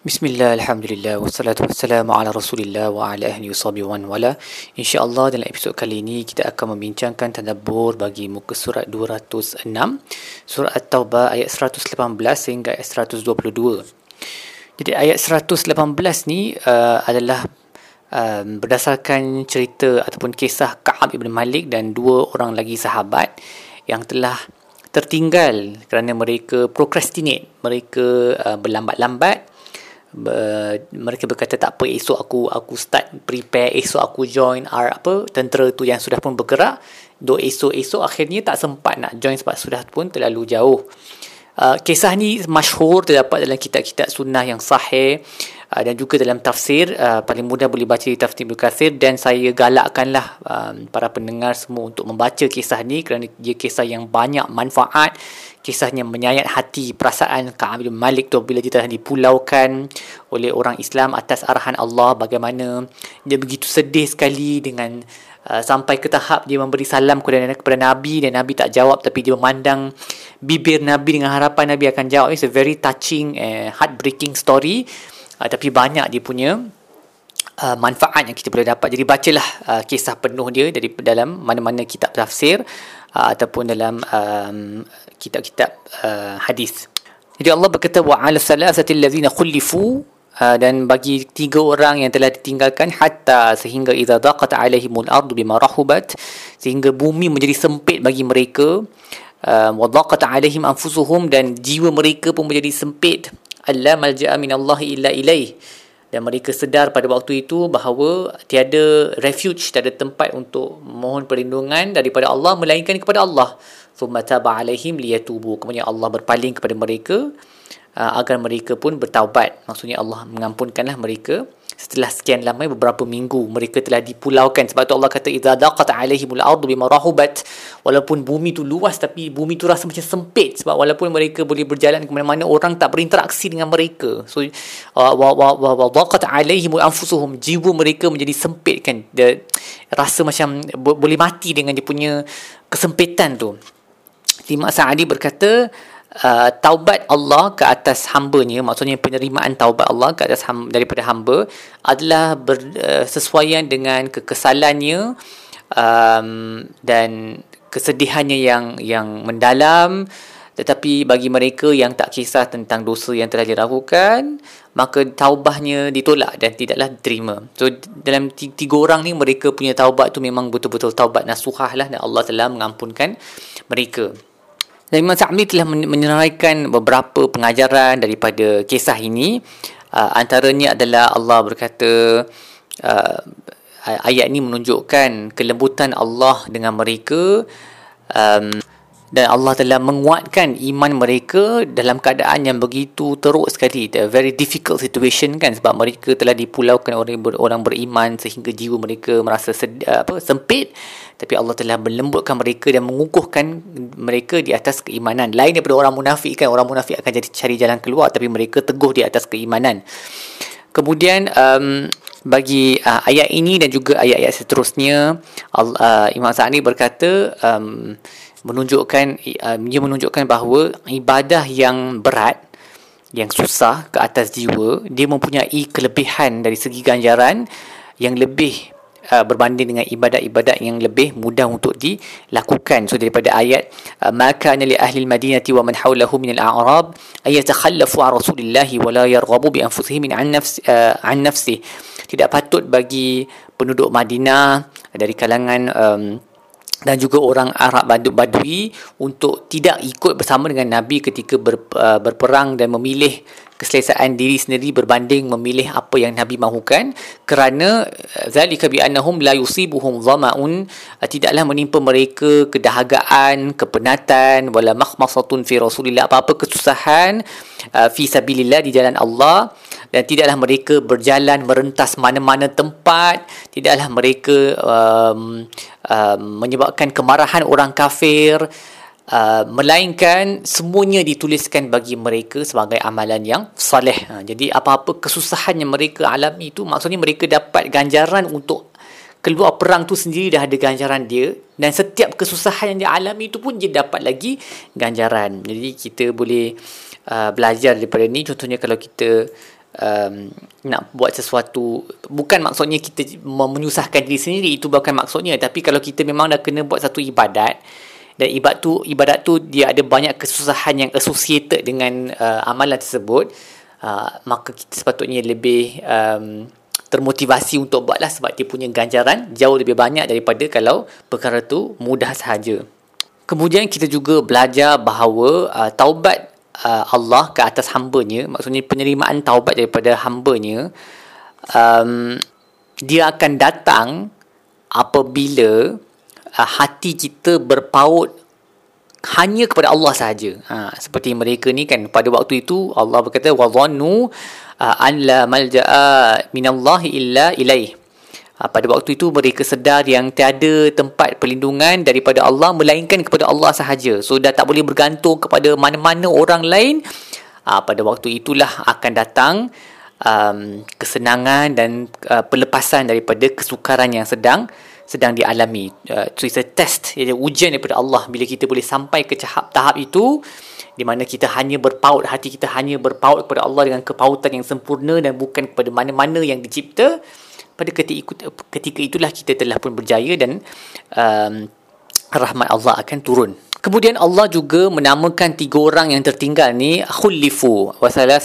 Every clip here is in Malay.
Bismillah, Alhamdulillah, wassalatu wassalamu ala rasulillah wa ala ahli usabi wa wala. InsyaAllah dalam episod kali ini kita akan membincangkan tadabbur bagi muka surat 206 Surat At-Taubah ayat 118 sehingga ayat 122 Jadi ayat 118 ni uh, adalah um, berdasarkan cerita ataupun kisah Ka'ab ibn Malik dan dua orang lagi sahabat Yang telah tertinggal kerana mereka procrastinate Mereka uh, berlambat-lambat mereka berkata tak apa esok aku aku start prepare esok aku join R apa tentera tu yang sudah pun bergerak. Do esok esok akhirnya tak sempat nak join sebab sudah pun terlalu jauh uh, kisah ni masyhur terdapat dalam kitab-kitab sunnah yang sahih uh, dan juga dalam tafsir. Uh, paling mudah boleh baca di tafsir Ibnu Katsir dan saya galakkanlah um, para pendengar semua untuk membaca kisah ni kerana dia kisah yang banyak manfaat. Kisahnya menyayat hati perasaan Ka'ab bin Malik tu bila dia telah dipulaukan oleh orang Islam atas arahan Allah. Bagaimana dia begitu sedih sekali dengan uh, sampai ke tahap dia memberi salam kepada, kepada Nabi dan Nabi tak jawab tapi dia memandang bibir Nabi dengan harapan Nabi akan jawab it's a very touching and heartbreaking story uh, tapi banyak dia punya Uh, manfaat yang kita boleh dapat. Jadi bacalah uh, kisah penuh dia dari dalam mana-mana kitab tafsir uh, ataupun dalam um, kitab-kitab uh, hadis. Jadi Allah berkata wa 'ala salasati allazina khulifu uh, dan bagi tiga orang yang telah ditinggalkan hatta sehingga idza daqat 'alaihimul ardu bima rahubat sehingga bumi menjadi sempit bagi mereka uh, wa daqat 'alaihim anfusuhum dan jiwa mereka pun menjadi sempit. Alla malja'a min Allah illa ilaih. Dan mereka sedar pada waktu itu bahawa tiada refuge tiada tempat untuk mohon perlindungan daripada Allah melainkan kepada Allah. Thumma taba alaihim liyatubu. Kemudian Allah berpaling kepada mereka agar mereka pun bertaubat. Maksudnya Allah mengampunkanlah mereka setelah sekian lama beberapa minggu mereka telah dipulaukan. Sebab tu Allah kata idza daqat alaihimul ardu bima rahubat. Walaupun bumi tu luas tapi bumi tu rasa macam sempit. Sebab walaupun mereka boleh berjalan ke mana-mana orang tak berinteraksi dengan mereka. So uh, wa wa wa daqat alaihimul anfusuhum jiwa mereka menjadi sempit kan. Dia rasa macam boleh mati dengan dia punya kesempitan tu. Imam Sa'adi berkata uh, taubat Allah ke atas hamba-Nya maksudnya penerimaan taubat Allah ke atas hamba, daripada hamba adalah bersesuaian uh, dengan kekesalannya um, dan kesedihannya yang yang mendalam. Tetapi bagi mereka yang tak kisah tentang dosa yang telah dilakukan maka taubahnya ditolak dan tidaklah diterima. So dalam tiga orang ni mereka punya taubat tu memang betul-betul taubat nasuhah lah dan Allah telah mengampunkan mereka dan Imam Sa'mi telah menyeraikan beberapa pengajaran daripada kisah ini. Uh, antaranya adalah Allah berkata, uh, ayat ini menunjukkan kelembutan Allah dengan mereka. Um, dan Allah telah menguatkan iman mereka dalam keadaan yang begitu teruk sekali. The very difficult situation kan sebab mereka telah dipulaukan oleh orang beriman sehingga jiwa mereka merasa sed, apa sempit. Tapi Allah telah melembutkan mereka dan mengukuhkan mereka di atas keimanan. Lain daripada orang munafik kan orang munafik akan jadi cari jalan keluar tapi mereka teguh di atas keimanan. Kemudian um, bagi uh, ayat ini dan juga ayat-ayat seterusnya Allah, uh, Imam Sa'ani berkata um, menunjukkan uh, ia menunjukkan bahawa ibadah yang berat yang susah ke atas jiwa dia mempunyai kelebihan dari segi ganjaran yang lebih uh, berbanding dengan ibadat-ibadat yang lebih mudah untuk dilakukan. So daripada ayat uh, maka li ahli al-madinati wa man hawlahu min al-a'rab ay yatakhallafu an rasulillahi wa la yarghabu bi anfusihim an an nafsi. Tidak patut bagi penduduk Madinah dari kalangan um, dan juga orang Arab Badui untuk tidak ikut bersama dengan Nabi ketika ber, uh, berperang dan memilih keselesaan diri sendiri berbanding memilih apa yang Nabi mahukan. Kerana uh, zalika bi annahum la yusibuhum dhama'un uh, tidaklah menimpa mereka kedahagaan kepenatan wala makhmasatun fi rasulillah apa-apa kesusahan fi sabilillah di jalan Allah dan tidaklah mereka berjalan merentas mana-mana tempat tidaklah mereka um, um, menyebabkan kemarahan orang kafir uh, melainkan semuanya dituliskan bagi mereka sebagai amalan yang saleh. Ha, jadi apa-apa kesusahan yang mereka alami itu maksudnya mereka dapat ganjaran untuk keluar perang tu sendiri dah ada ganjaran dia dan setiap kesusahan yang dia alami itu pun dia dapat lagi ganjaran. Jadi kita boleh uh, belajar daripada ni. Contohnya kalau kita um, nak buat sesuatu bukan maksudnya kita menyusahkan diri sendiri itu bukan maksudnya tapi kalau kita memang dah kena buat satu ibadat dan ibadat tu ibadat tu dia ada banyak kesusahan yang associated dengan uh, amalan tersebut uh, maka kita sepatutnya lebih um, termotivasi untuk buatlah sebab dia punya ganjaran jauh lebih banyak daripada kalau perkara tu mudah sahaja. Kemudian kita juga belajar bahawa uh, taubat uh, Allah ke atas hambanya, maksudnya penerimaan taubat daripada hambanya, um, dia akan datang apabila uh, hati kita berpaut hanya kepada Allah sahaja. Ha, seperti mereka ni kan pada waktu itu Allah berkata wa dhannu uh, an la malja'a minallahi illa ilaih. Uh, pada waktu itu mereka sedar yang tiada tempat perlindungan daripada Allah melainkan kepada Allah sahaja. So dah tak boleh bergantung kepada mana-mana orang lain. Uh, pada waktu itulah akan datang um, kesenangan dan uh, pelepasan daripada kesukaran yang sedang sedang dialami. Uh, so it's a test, ia ujian daripada Allah bila kita boleh sampai ke tahap tahap itu di mana kita hanya berpaut hati kita hanya berpaut kepada Allah dengan kepautan yang sempurna dan bukan kepada mana-mana yang dicipta. Pada ketika, ketika itulah kita telah pun berjaya dan um, rahmat Allah akan turun. Kemudian Allah juga menamakan tiga orang yang tertinggal ni khulifu wa ala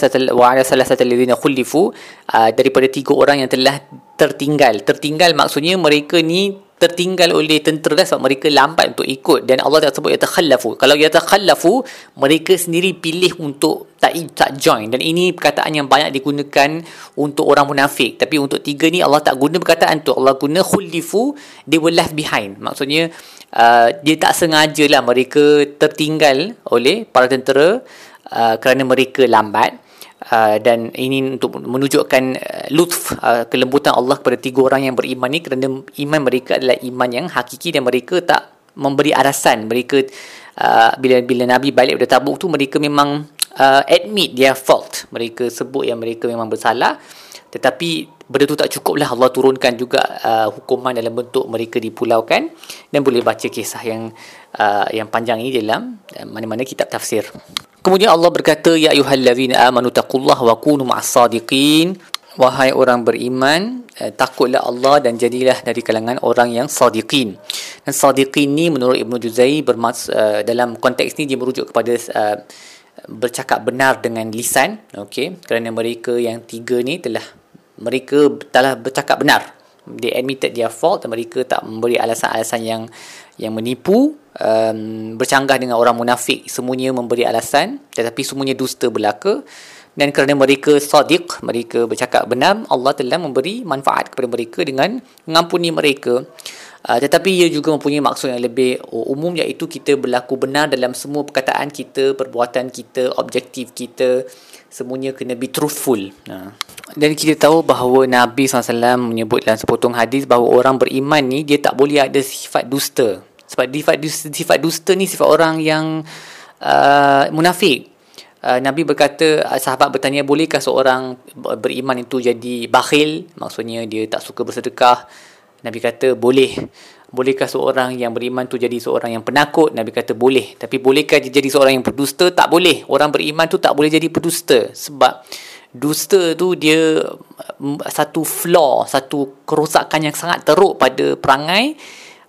salasata alladhina khulifu uh, daripada tiga orang yang telah tertinggal. Tertinggal maksudnya mereka ni tertinggal oleh tentera sebab mereka lambat untuk ikut dan Allah tak sebut yatakhallafu kalau yatakhallafu mereka sendiri pilih untuk tak tak join. Dan ini perkataan yang banyak digunakan untuk orang munafik. Tapi untuk tiga ni Allah tak guna perkataan tu. Allah guna khulifu they were left behind. Maksudnya uh, dia tak sengaja lah mereka tertinggal oleh para tentera uh, kerana mereka lambat Uh, dan ini untuk menunjukkan uh, lutf uh, kelembutan Allah kepada tiga orang yang beriman ni kerana iman mereka adalah iman yang hakiki dan mereka tak memberi alasan mereka uh, bila bila Nabi balik dari Tabuk tu mereka memang uh, admit their fault. Mereka sebut yang mereka memang bersalah tetapi benda tu tak cukup lah Allah turunkan juga uh, hukuman dalam bentuk mereka dipulaukan. Dan boleh baca kisah yang uh, yang panjang ini dalam uh, mana-mana kitab tafsir. Kemudian Allah berkata ya ayuhallazina amanu taqullaha wa kunu ma'as sadiqin. Wahai orang beriman uh, takutlah Allah dan jadilah dari kalangan orang yang sadiqin. Dan sadiqin ni menurut Ibnu Juzai bermaksud uh, dalam konteks ni dia merujuk kepada uh, bercakap benar dengan lisan okey kerana mereka yang tiga ni telah mereka telah bercakap benar. They admitted their fault dan mereka tak memberi alasan-alasan yang yang menipu um, bercanggah dengan orang munafik. Semuanya memberi alasan tetapi semuanya dusta belaka dan kerana mereka sadiq mereka bercakap benar Allah telah memberi manfaat kepada mereka dengan mengampuni mereka Uh, tetapi ia juga mempunyai maksud yang lebih umum iaitu kita berlaku benar dalam semua perkataan kita, perbuatan kita, objektif kita. Semuanya kena be truthful. Uh. Dan kita tahu bahawa Nabi SAW menyebut dalam sepotong hadis bahawa orang beriman ni dia tak boleh ada sifat dusta. Sebab sifat dusta, sifat dusta ni sifat orang yang uh, munafik. Uh, Nabi berkata, sahabat bertanya, bolehkah seorang beriman itu jadi bakhil? Maksudnya dia tak suka bersedekah. Nabi kata boleh. Bolehkah seorang yang beriman tu jadi seorang yang penakut? Nabi kata boleh. Tapi bolehkah dia jadi seorang yang berdusta? Tak boleh. Orang beriman tu tak boleh jadi berdusta. Sebab dusta tu dia satu flaw, satu kerosakan yang sangat teruk pada perangai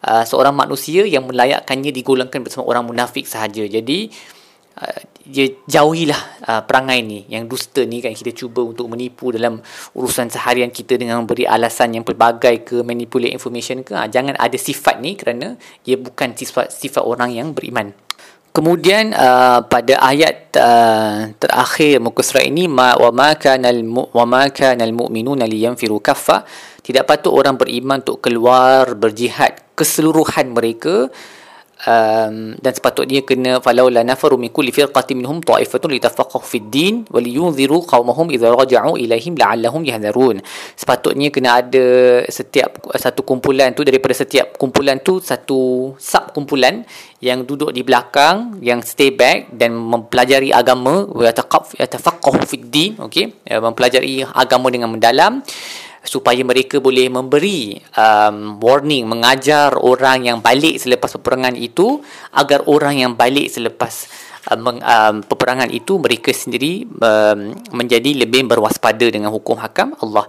uh, seorang manusia yang melayakkannya digolongkan bersama orang munafik sahaja. Jadi uh, dia jauhilah uh, perangai ni. Yang dusta ni kan kita cuba untuk menipu dalam urusan seharian kita dengan memberi alasan yang pelbagai ke manipulate information ke. Uh, jangan ada sifat ni kerana ia bukan sifat sifat orang yang beriman. Kemudian uh, pada ayat uh, terakhir muka surat ini ma wa ma kana al wa ma kana al mu'minuna liyanfiru kaffa. Tidak patut orang beriman untuk keluar berjihad keseluruhan mereka um, dan sepatutnya kena falau la nafaru min kulli firqatin minhum ta'ifatun litafaqahu fid din wa liyunziru qaumahum idza raja'u ilaihim la'allahum yahdharun. Sepatutnya kena ada setiap satu kumpulan tu daripada setiap kumpulan tu satu sub kumpulan yang duduk di belakang yang stay back dan mempelajari agama wa yatafaqahu fid din okey? Mempelajari agama dengan mendalam supaya mereka boleh memberi um, warning mengajar orang yang balik selepas peperangan itu agar orang yang balik selepas meng, um, peperangan itu mereka sendiri um, menjadi lebih berwaspada dengan hukum hakam Allah.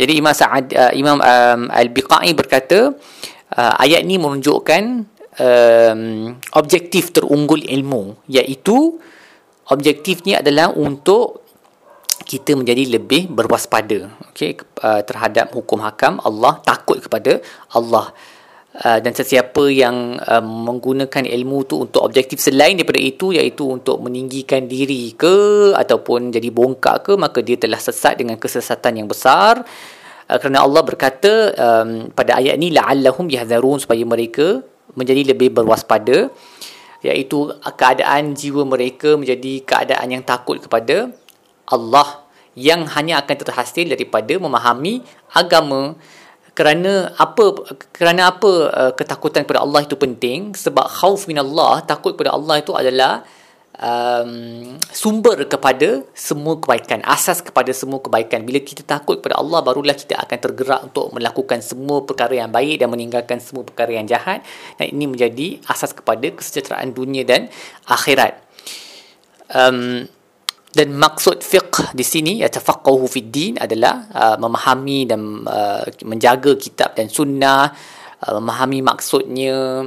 Jadi Imam Sa'ad uh, Imam um, Al-Biqai berkata uh, ayat ini menunjukkan um, objektif terunggul ilmu iaitu objektifnya adalah untuk kita menjadi lebih berwaspada okey uh, terhadap hukum hakam Allah takut kepada Allah. Uh, dan sesiapa yang uh, menggunakan ilmu tu untuk objektif selain daripada itu iaitu untuk meninggikan diri ke ataupun jadi bongkak ke maka dia telah sesat dengan kesesatan yang besar. Uh, kerana Allah berkata um, pada ayat ni la'allahum yahzarun supaya mereka menjadi lebih berwaspada iaitu keadaan jiwa mereka menjadi keadaan yang takut kepada Allah yang hanya akan terhasil daripada memahami agama kerana apa kerana apa uh, ketakutan kepada Allah itu penting. Sebab khauf minallah takut kepada Allah itu adalah um, sumber kepada semua kebaikan asas kepada semua kebaikan. Bila kita takut kepada Allah barulah kita akan tergerak untuk melakukan semua perkara yang baik dan meninggalkan semua perkara yang jahat. Dan ini menjadi asas kepada kesejahteraan dunia dan akhirat. Um, dan maksud fiqh di sini ya tafaqquhu fid din adalah uh, memahami dan uh, menjaga kitab dan sunnah uh, memahami maksudnya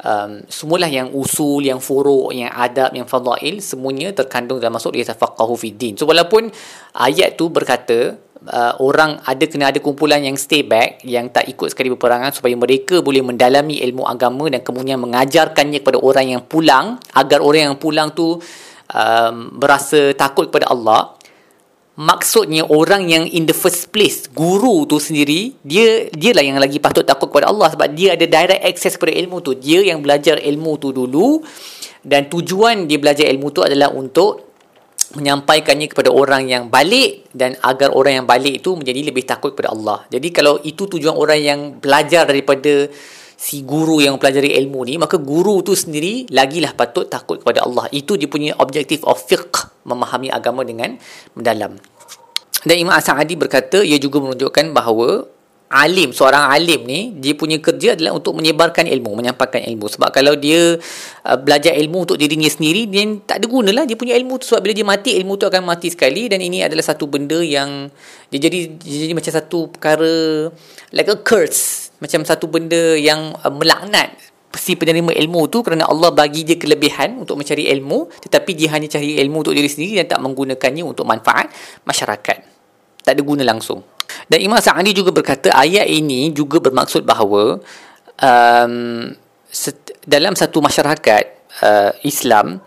um, semualah yang usul yang furu' yang adab yang fadail semuanya terkandung dalam maksud ya tafaqquhu fid din. So walaupun ayat tu berkata uh, orang ada kena ada kumpulan yang stay back yang tak ikut sekali peperangan supaya mereka boleh mendalami ilmu agama dan kemudian mengajarkannya kepada orang yang pulang agar orang yang pulang tu um, berasa takut kepada Allah maksudnya orang yang in the first place guru tu sendiri dia dia lah yang lagi patut takut kepada Allah sebab dia ada direct access kepada ilmu tu dia yang belajar ilmu tu dulu dan tujuan dia belajar ilmu tu adalah untuk menyampaikannya kepada orang yang balik dan agar orang yang balik itu menjadi lebih takut kepada Allah. Jadi kalau itu tujuan orang yang belajar daripada si guru yang pelajari ilmu ni maka guru tu sendiri lagilah patut takut kepada Allah. Itu dia punya objektif of fiqh memahami agama dengan mendalam. Dan Imam As-Sa'adi berkata ia juga menunjukkan bahawa alim seorang alim ni dia punya kerja adalah untuk menyebarkan ilmu menyampaikan ilmu. Sebab kalau dia uh, belajar ilmu untuk dirinya sendiri dia tak ada guna lah dia punya ilmu tu sebab bila dia mati ilmu tu akan mati sekali. Dan ini adalah satu benda yang dia jadi dia jadi macam satu perkara like a curse macam satu benda yang uh, melaknat si penerima ilmu tu kerana Allah bagi dia kelebihan untuk mencari ilmu tetapi dia hanya cari ilmu untuk diri sendiri dan tak menggunakannya untuk manfaat masyarakat. Tak ada guna langsung. Dan Imam Sa'adi juga berkata ayat ini juga bermaksud bahawa um, set, dalam satu masyarakat uh, Islam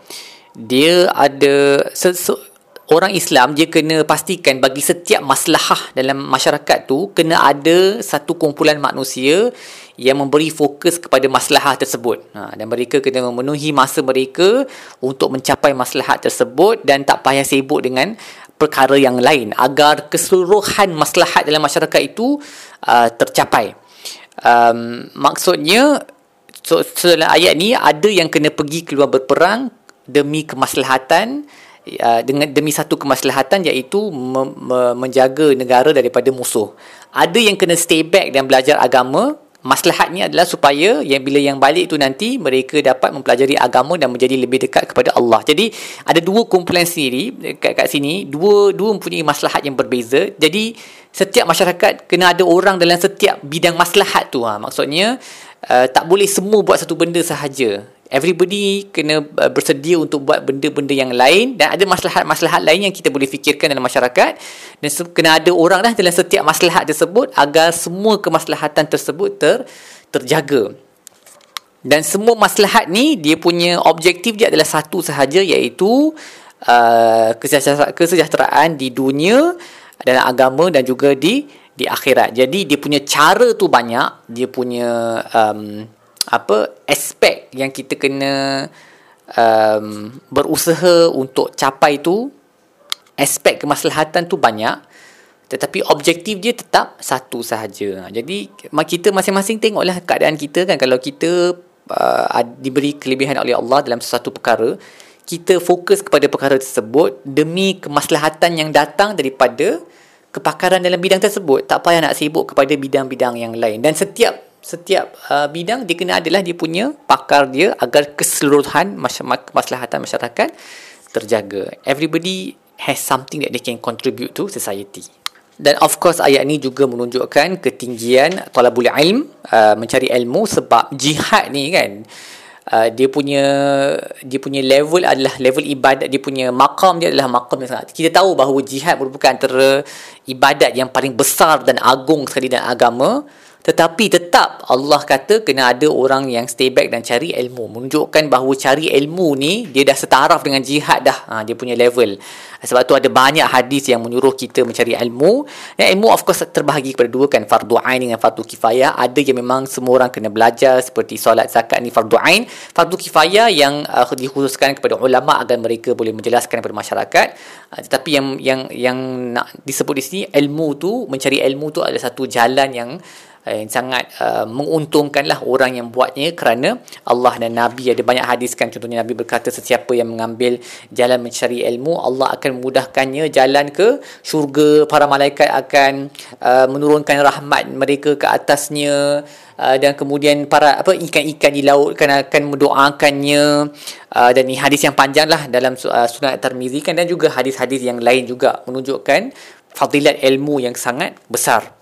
dia ada se, se, orang Islam dia kena pastikan bagi setiap maslahah dalam masyarakat tu kena ada satu kumpulan manusia yang memberi fokus kepada maslahah tersebut. Ha, dan mereka kena memenuhi masa mereka untuk mencapai maslahat tersebut dan tak payah sibuk dengan perkara yang lain agar keseluruhan maslahat dalam masyarakat itu uh, tercapai. Um, maksudnya so, dalam ayat ni ada yang kena pergi keluar berperang demi kemaslahatan Uh, dengan demi satu kemaslahatan iaitu me, me, menjaga negara daripada musuh. Ada yang kena stay back dan belajar agama. Maslahatnya adalah supaya yang bila yang balik itu nanti mereka dapat mempelajari agama dan menjadi lebih dekat kepada Allah. Jadi ada dua kumpulan sendiri kat, kat sini, dua dua mempunyai maslahat yang berbeza. Jadi setiap masyarakat kena ada orang dalam setiap bidang maslahat tu. Ha. Maksudnya uh, tak boleh semua buat satu benda sahaja everybody kena uh, bersedia untuk buat benda-benda yang lain dan ada maslahat-maslahat lain yang kita boleh fikirkan dalam masyarakat. Dan kena ada orang dah dalam setiap maslahat tersebut agar semua kemaslahatan tersebut ter terjaga. Dan semua maslahat ni dia punya objektif dia adalah satu sahaja iaitu uh, kesejahteraan di dunia dan agama dan juga di di akhirat. Jadi dia punya cara tu banyak, dia punya um, apa aspek yang kita kena um, berusaha untuk capai tu aspek kemaslahatan tu banyak tetapi objektif dia tetap satu sahaja. Jadi kita masing-masing tengoklah keadaan kita kan. Kalau kita uh, diberi kelebihan oleh Allah dalam sesuatu perkara kita fokus kepada perkara tersebut demi kemaslahatan yang datang daripada kepakaran dalam bidang tersebut. Tak payah nak sibuk kepada bidang-bidang yang lain. Dan setiap setiap uh, bidang dia kena adalah dia punya pakar dia agar keseluruhan kemaslahatan masyarakat terjaga. Everybody has something that they can contribute to society. Dan of course ayat ni juga menunjukkan ketinggian talabul ilm uh, mencari ilmu sebab jihad ni kan uh, dia punya dia punya level adalah level ibadat dia punya makam dia adalah makam yang sangat. Kita tahu bahawa jihad merupakan antara ibadat yang paling besar dan agung sekali dalam agama tetapi tetap Allah kata kena ada orang yang stay back dan cari ilmu. Menunjukkan bahawa cari ilmu ni dia dah setaraf dengan jihad dah. Ha, dia punya level. Sebab tu ada banyak hadis yang menyuruh kita mencari ilmu. Dan ilmu of course terbahagi kepada dua kan. Fardu Ain dengan Fardu Kifayah. Ada yang memang semua orang kena belajar seperti solat zakat ni Fardu Ain. Fardu Kifayah yang uh, dikhususkan kepada ulama agar mereka boleh menjelaskan kepada masyarakat. Uh, tetapi yang yang yang nak disebut di sini ilmu tu mencari ilmu tu adalah satu jalan yang yang sangat uh, menguntungkanlah orang yang buatnya kerana Allah dan Nabi ada banyak hadis kan contohnya Nabi berkata sesiapa yang mengambil jalan mencari ilmu Allah akan memudahkannya jalan ke syurga para malaikat akan uh, menurunkan rahmat mereka ke atasnya uh, dan kemudian para apa ikan-ikan di laut kan akan mendoakannya uh, dan ini hadis yang panjang lah dalam uh, sunat Tirmizi kan dan juga hadis-hadis yang lain juga menunjukkan fadilat ilmu yang sangat besar.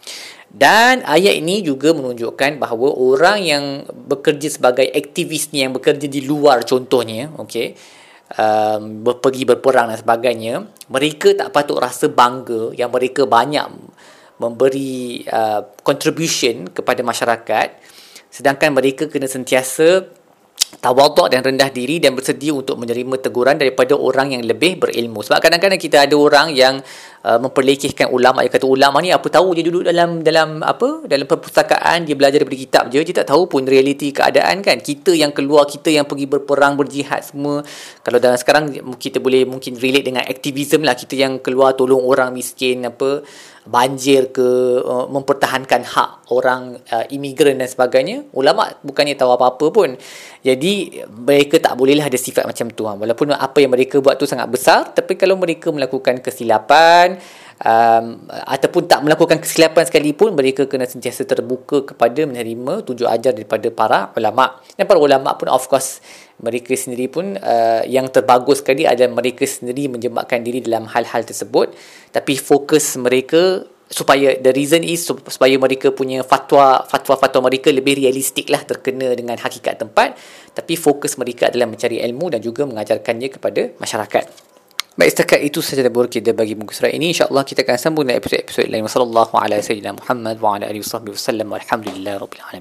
Dan ayat ini juga menunjukkan bahawa orang yang bekerja sebagai aktivis ni yang bekerja di luar contohnya, okey, um, pergi berperang dan sebagainya, mereka tak patut rasa bangga yang mereka banyak memberi uh, contribution kepada masyarakat. Sedangkan mereka kena sentiasa tawaduk dan rendah diri dan bersedia untuk menerima teguran daripada orang yang lebih berilmu. Sebab kadang-kadang kita ada orang yang uh, memperlekehkan ulama. Yang kata ulama ni apa tahu dia duduk dalam dalam apa dalam perpustakaan dia belajar daripada kitab je. Dia tak tahu pun realiti keadaan kan. Kita yang keluar kita yang pergi berperang berjihad semua. Kalau dalam sekarang kita boleh mungkin relate dengan aktivisme lah. Kita yang keluar tolong orang miskin apa banjir ke uh, mempertahankan hak orang uh, imigran dan sebagainya ulama bukannya tahu apa-apa pun jadi mereka tak bolehlah ada sifat macam tu ha. walaupun apa yang mereka buat tu sangat besar tapi kalau mereka melakukan kesilapan um, ataupun tak melakukan kesilapan sekalipun mereka kena sentiasa terbuka kepada menerima tujuh ajar daripada para ulama. Dan para ulama pun of course mereka sendiri pun uh, yang terbagus sekali adalah mereka sendiri menjembakkan diri dalam hal-hal tersebut. Tapi fokus mereka supaya the reason is supaya mereka punya fatwa fatwa-fatwa mereka lebih realistik lah terkena dengan hakikat tempat. Tapi fokus mereka adalah mencari ilmu dan juga mengajarkannya kepada masyarakat Baik setakat itu sahaja dapur kita bagi muka surat ini. InsyaAllah kita akan sambung dengan episod-episod lain. Wassalamualaikum warahmatullahi wabarakatuh. Muhammad wa ala alihi wa sallam. Walhamdulillah Rabbil Alamin